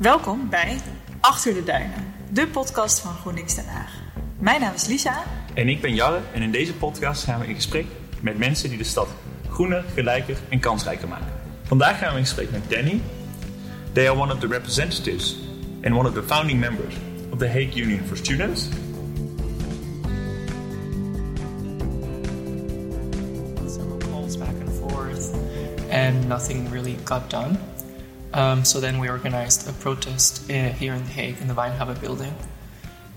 Welkom bij Achter de Duinen, de podcast van GroenLinks Den Haag. Mijn naam is Lisa. En ik ben Jarre en in deze podcast gaan we in gesprek met mensen die de stad groener, gelijker en kansrijker maken. Vandaag gaan we in gesprek met Danny. They are one of the representatives and one of the founding members of the Hague Union for Students. Several calls back and forth, and nothing really got done. Um, so then we organized a protest uh, here in The Hague in the Wijnhaven building,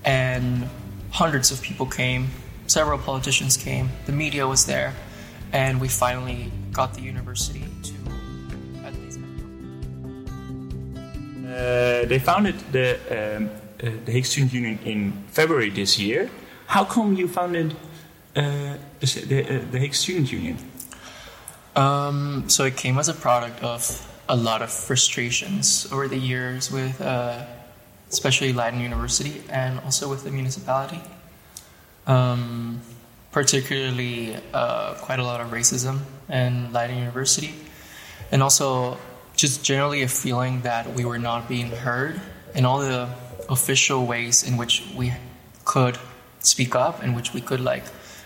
and hundreds of people came. Several politicians came. The media was there, and we finally got the university to at least. Uh, they founded the, um, uh, the Hague Student Union in February this year. How come you founded uh, the, uh, the Hague Student Union? Um, so it came as a product of a lot of frustrations over the years with, uh, especially Leiden University and also with the municipality. Um, particularly, uh, quite a lot of racism in Leiden University, and also just generally a feeling that we were not being heard in all the official ways in which we could speak up, in which we could like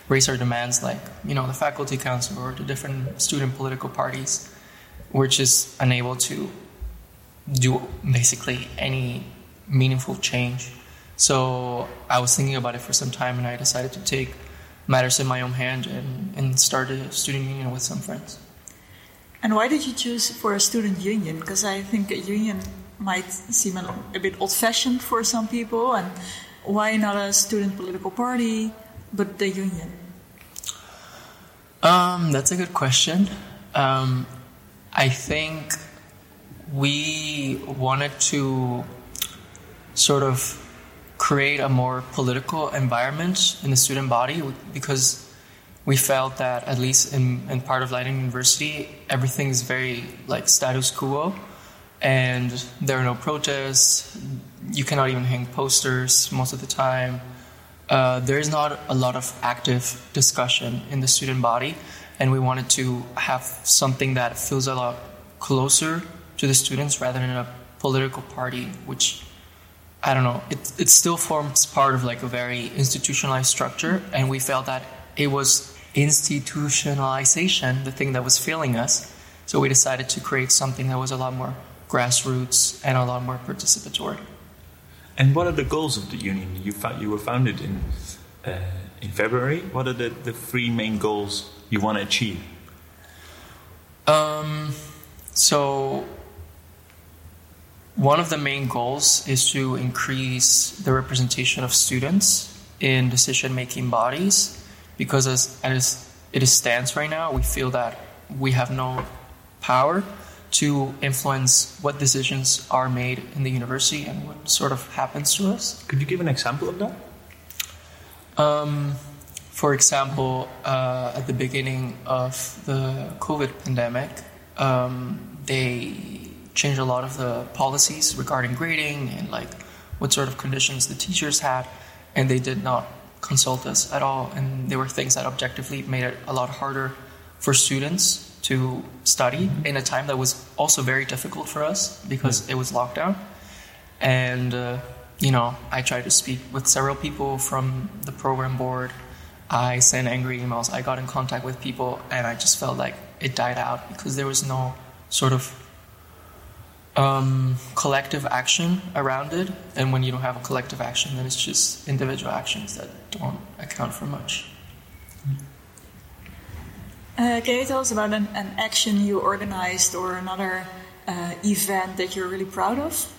raise our demands, like you know the faculty council or the different student political parties. We're just unable to do basically any meaningful change. So I was thinking about it for some time, and I decided to take matters in my own hand and, and start a student union with some friends. And why did you choose for a student union? Because I think a union might seem a, a bit old fashioned for some people, and why not a student political party, but the union? Um, that's a good question. Um, I think we wanted to sort of create a more political environment in the student body because we felt that at least in, in part of Leiden University, everything is very like status quo and there are no protests. You cannot even hang posters most of the time. Uh, there is not a lot of active discussion in the student body, and we wanted to have something that feels a lot closer to the students rather than a political party, which I don't know. It it still forms part of like a very institutionalized structure, and we felt that it was institutionalization, the thing that was failing us. So we decided to create something that was a lot more grassroots and a lot more participatory. And what are the goals of the union? You, you were founded in, uh, in February. What are the, the three main goals you want to achieve? Um, so one of the main goals is to increase the representation of students in decision-making bodies, because as, as it stands right now, we feel that we have no power to influence what decisions are made in the university and what sort of happens to us. Could you give an example of that? Um, for example, uh, at the beginning of the COVID pandemic, um, they changed a lot of the policies regarding grading and like what sort of conditions the teachers had, and they did not consult us at all. And there were things that objectively made it a lot harder for students to study in a time that was also very difficult for us because it was lockdown. And, uh, you know, I tried to speak with several people from the program board. I sent angry emails. I got in contact with people, and I just felt like it died out because there was no sort of um, collective action around it. And when you don't have a collective action, then it's just individual actions that don't account for much. Uh, can you tell us about an, an action you organized or another uh, event that you're really proud of?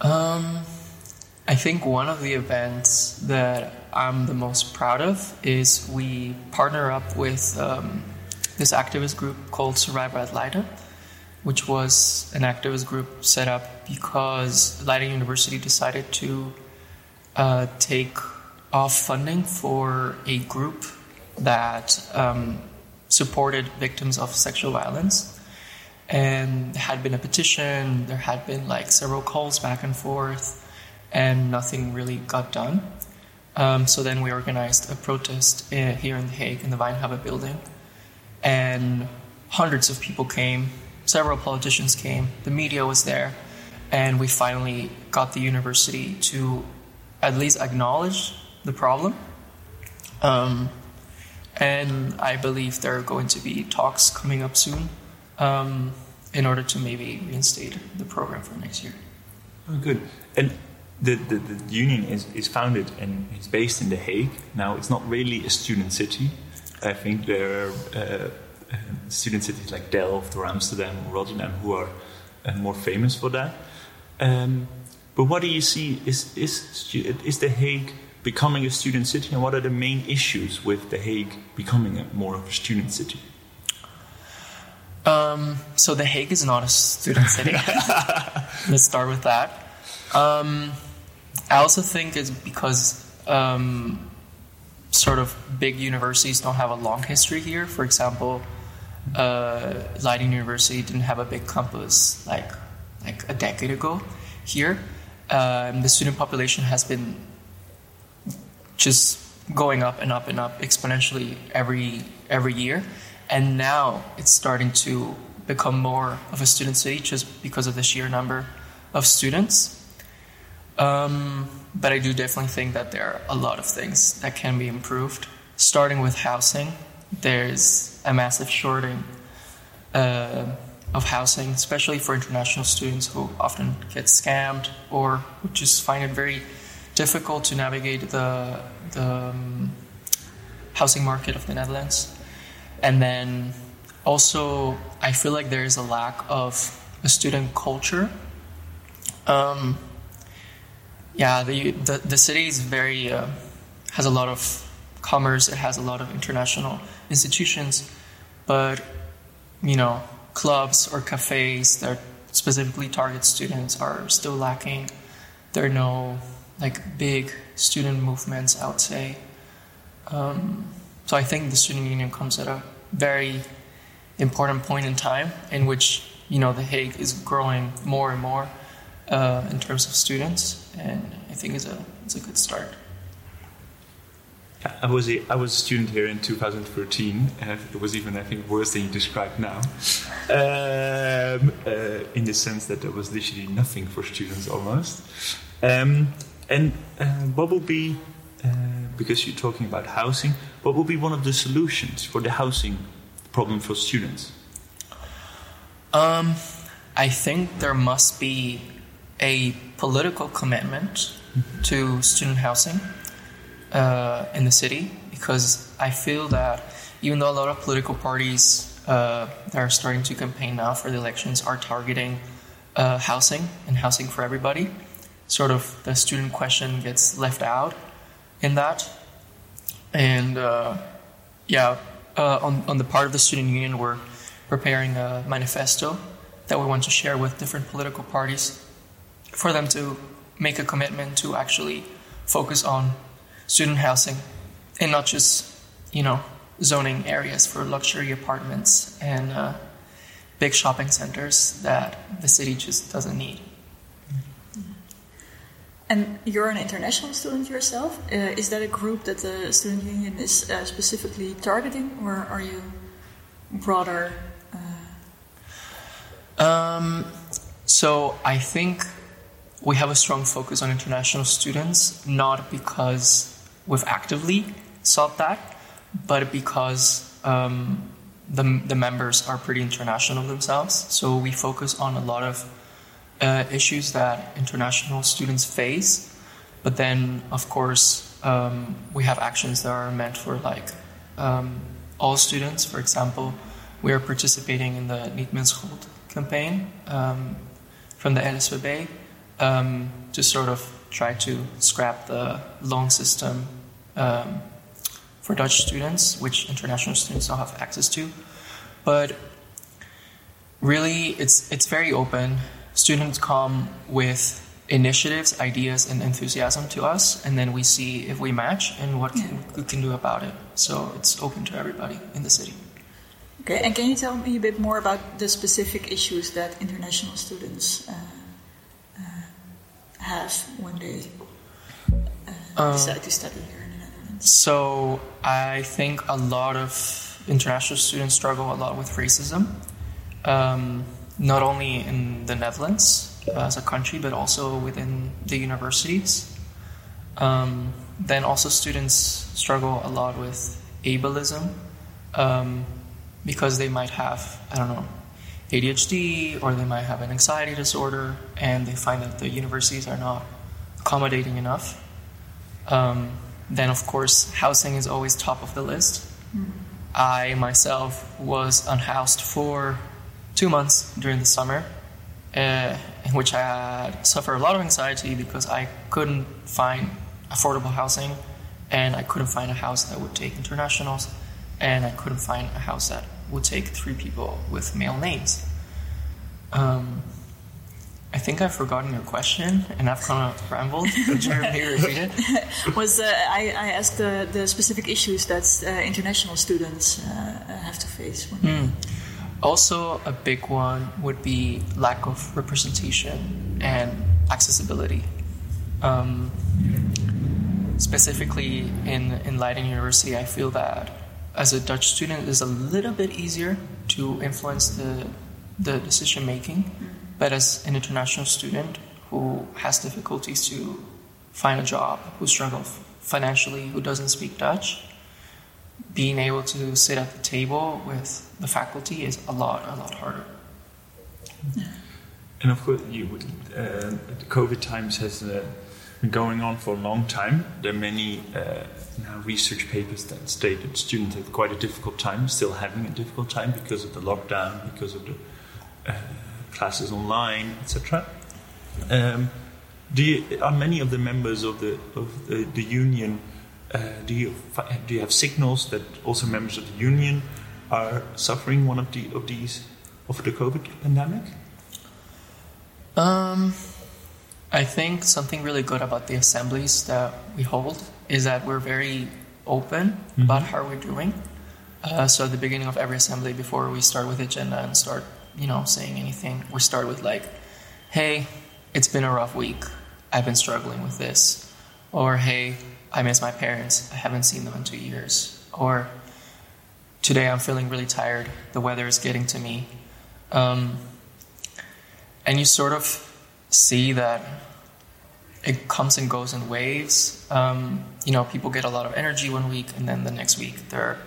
Um, I think one of the events that I'm the most proud of is we partner up with um, this activist group called Survivor at which was an activist group set up because Leiden University decided to uh, take off funding for a group that um, supported victims of sexual violence. And there had been a petition, there had been like several calls back and forth, and nothing really got done. Um, so then we organized a protest uh, here in The Hague in the Wijnhaven building, and hundreds of people came, several politicians came, the media was there, and we finally got the university to at least acknowledge the problem. Um, and I believe there are going to be talks coming up soon um, in order to maybe reinstate the program for next year. Oh, good. And the, the, the union is, is founded and it's based in The Hague. Now, it's not really a student city. I think there are uh, uh, student cities like Delft or Amsterdam or Rotterdam who are uh, more famous for that. Um, but what do you see? Is, is, is The Hague becoming a student city, and what are the main issues with The Hague becoming a, more of a student city? Um, so The Hague is not a student city. Let's start with that. Um, I also think it's because um, sort of big universities don't have a long history here. For example, uh, Leiden University didn't have a big campus like like a decade ago. Here, um, the student population has been just going up and up and up exponentially every every year, and now it's starting to become more of a student city just because of the sheer number of students. Um, but I do definitely think that there are a lot of things that can be improved. Starting with housing, there's a massive shorting uh, of housing, especially for international students who often get scammed or who just find it very difficult to navigate the, the um, housing market of the Netherlands. And then also, I feel like there is a lack of a student culture. Um, yeah, the, the, the city is very, uh, has a lot of commerce, it has a lot of international institutions, but, you know, clubs or cafes that specifically target students are still lacking. There are no like big student movements, I would say. Um, so I think the student union comes at a very important point in time in which you know the Hague is growing more and more uh, in terms of students, and I think it's a it's a good start. I was a, I was a student here in 2013. Uh, it was even I think worse than you described now, um, uh, in the sense that there was literally nothing for students almost. Um, and uh, what will be uh, because you're talking about housing? What will be one of the solutions for the housing problem for students? Um, I think there must be a political commitment to student housing uh, in the city because I feel that even though a lot of political parties uh, that are starting to campaign now for the elections are targeting uh, housing and housing for everybody, sort of the student question gets left out in that. And uh, yeah, uh, on, on the part of the student union, we're preparing a manifesto that we want to share with different political parties for them to make a commitment to actually focus on student housing and not just, you know, zoning areas for luxury apartments and uh, big shopping centers that the city just doesn't need. And you're an international student yourself. Uh, is that a group that the student union is uh, specifically targeting, or are you broader? Uh... Um, so I think we have a strong focus on international students, not because we've actively sought that, but because um, the, the members are pretty international themselves. So we focus on a lot of uh, issues that international students face. But then, of course, um, we have actions that are meant for like um, all students. For example, we are participating in the Niet Mijn Schuld campaign um, from the LSVB um, to sort of try to scrap the loan system um, for Dutch students, which international students don't have access to. But really, it's it's very open. Students come with initiatives, ideas, and enthusiasm to us, and then we see if we match and what can, we can do about it. So it's open to everybody in the city. Okay, and can you tell me a bit more about the specific issues that international students uh, have one day uh, decide to study here in the Netherlands? So I think a lot of international students struggle a lot with racism. Um, not only in the Netherlands, as a country, but also within the universities. Um, then also students struggle a lot with ableism um, because they might have, I don't know, ADHD or they might have an anxiety disorder and they find that the universities are not accommodating enough. Um, then, of course, housing is always top of the list. I myself was unhoused for two months during the summer, uh, in which I had suffered a lot of anxiety because I couldn't find affordable housing and I couldn't find a house that would take internationals and I couldn't find a house that would take three people with male names. Um, I think I've forgotten your question and I've kind of rambled. Could you repeat it? Was uh, I, I asked the, the specific issues that uh, international students uh, have to face? When Also, a big one would be lack of representation and accessibility. Um, specifically in, in Leiden University, I feel that as a Dutch student, it is a little bit easier to influence the, the decision making. But as an international student who has difficulties to find a job, who struggles financially, who doesn't speak Dutch, being able to sit at the table with the faculty is a lot, a lot harder. And of course, you, uh, the COVID times has uh, been going on for a long time. There are many uh, now research papers that state that students have quite a difficult time, still having a difficult time because of the lockdown, because of the uh, classes online, etc. Um, you, are many of the members of the of the, the union? Uh, do you do you have signals that also members of the union are suffering one of the of these of the COVID pandemic? Um, I think something really good about the assemblies that we hold is that we're very open about how we're doing. Uh, so at the beginning of every assembly, before we start with agenda and start, you know, saying anything, we start with like, "Hey, it's been a rough week. I've been struggling with this," or "Hey, I miss my parents. I haven't seen them in two years," or "Today I'm feeling really tired. The weather is getting to me." Um, and you sort of see that it comes and goes in waves. Um, you know, people get a lot of energy one week, and then the next week they're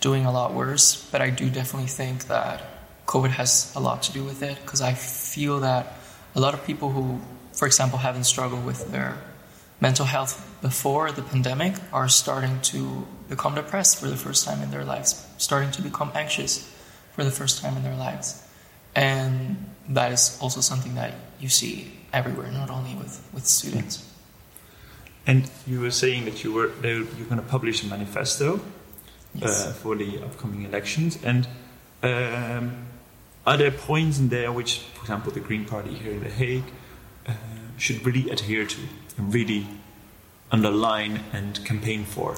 doing a lot worse. But I do definitely think that COVID has a lot to do with it because I feel that a lot of people who, for example, haven't struggled with their mental health before the pandemic are starting to become depressed for the first time in their lives, starting to become anxious for the first time in their lives. And that is also something that you see everywhere, not only with, with students. And you were saying that you were you're going to publish a manifesto Yes. uh, for the upcoming elections. And um, are there points in there which, for example, the Green Party here in The Hague uh, should really adhere to and really underline and campaign for?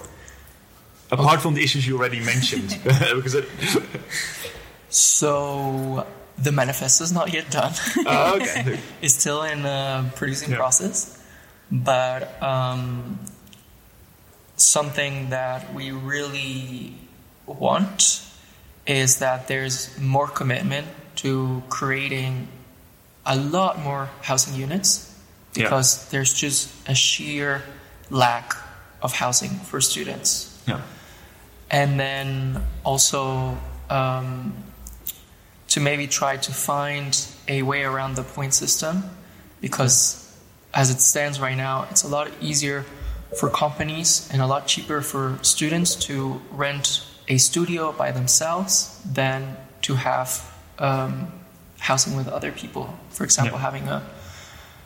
Apart from the issues you already mentioned, because So the manifesto is not yet done. oh, okay, it's still in the producing Yeah. process, but um, something that we really want is that there's more commitment to creating a lot more housing units Yeah. because there's just a sheer lack of housing for students yeah, and then also um, to maybe try to find a way around the point system because as it stands right now it's a lot easier for companies and a lot cheaper for students to rent a studio by themselves than to have um, housing with other people. For example Yeah. having a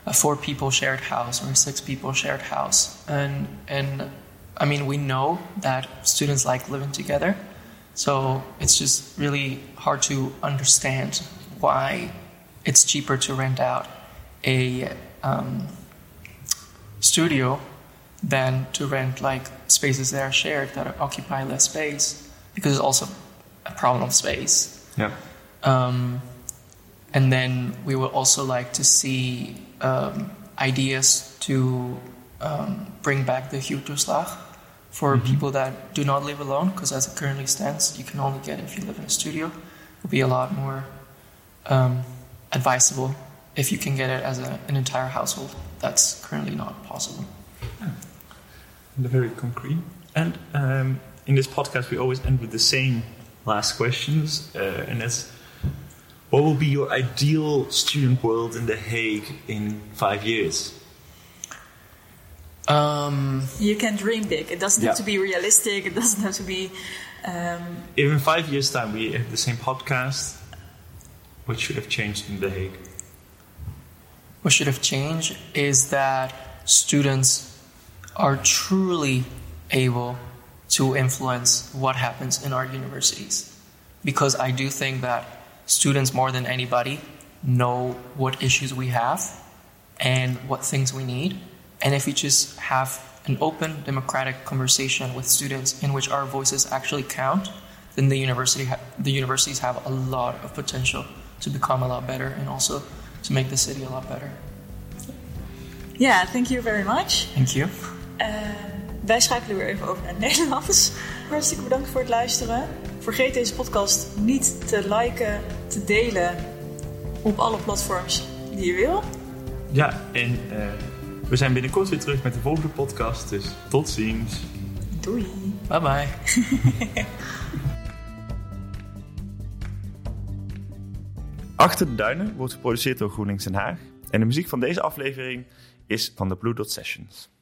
a four people shared house or a six people shared house. And and i mean we know that students like living together so it's just really hard to understand why it's cheaper to rent out a um, studio than to rent like spaces that are shared that occupy less space because it's also a problem of space. Yeah, um, and then we would also like to see um, ideas to um, bring back the huurtoeslag for people that do not live alone, because as it currently stands, you can only get it if you live in a studio. It would be a lot more um, advisable if you can get it as a, an entire household. That's currently not possible. Very concrete. And um, in this podcast, we always end with the same last questions, uh, and that's what will be your ideal student world in The Hague in five years? Um, You can dream big. It doesn't Yeah. have to be realistic. It doesn't have to be. Um, If in five years' time we have the same podcast, what should have changed in The Hague? what should have changed is that students are truly able to influence what happens in our universities. Because I do think that students, more than anybody, know what issues we have and what things we need. And if we just have an open, democratic conversation with students in which our voices actually count, then the university ha- the universities have a lot of potential to become a lot better and also to make the city a lot better. yeah, thank you very much. Thank you. Uh, wij schakelen weer even over naar Nederlands. Hartstikke bedankt voor het luisteren. Vergeet deze podcast niet te liken, te delen op alle platforms die je wil. Ja, en uh, we zijn binnenkort weer terug met de volgende podcast, dus tot ziens. Doei. Bye bye. Achter de Duinen wordt geproduceerd door GroenLinks Den Haag. En de muziek van deze aflevering is van de Blue Dot Sessions.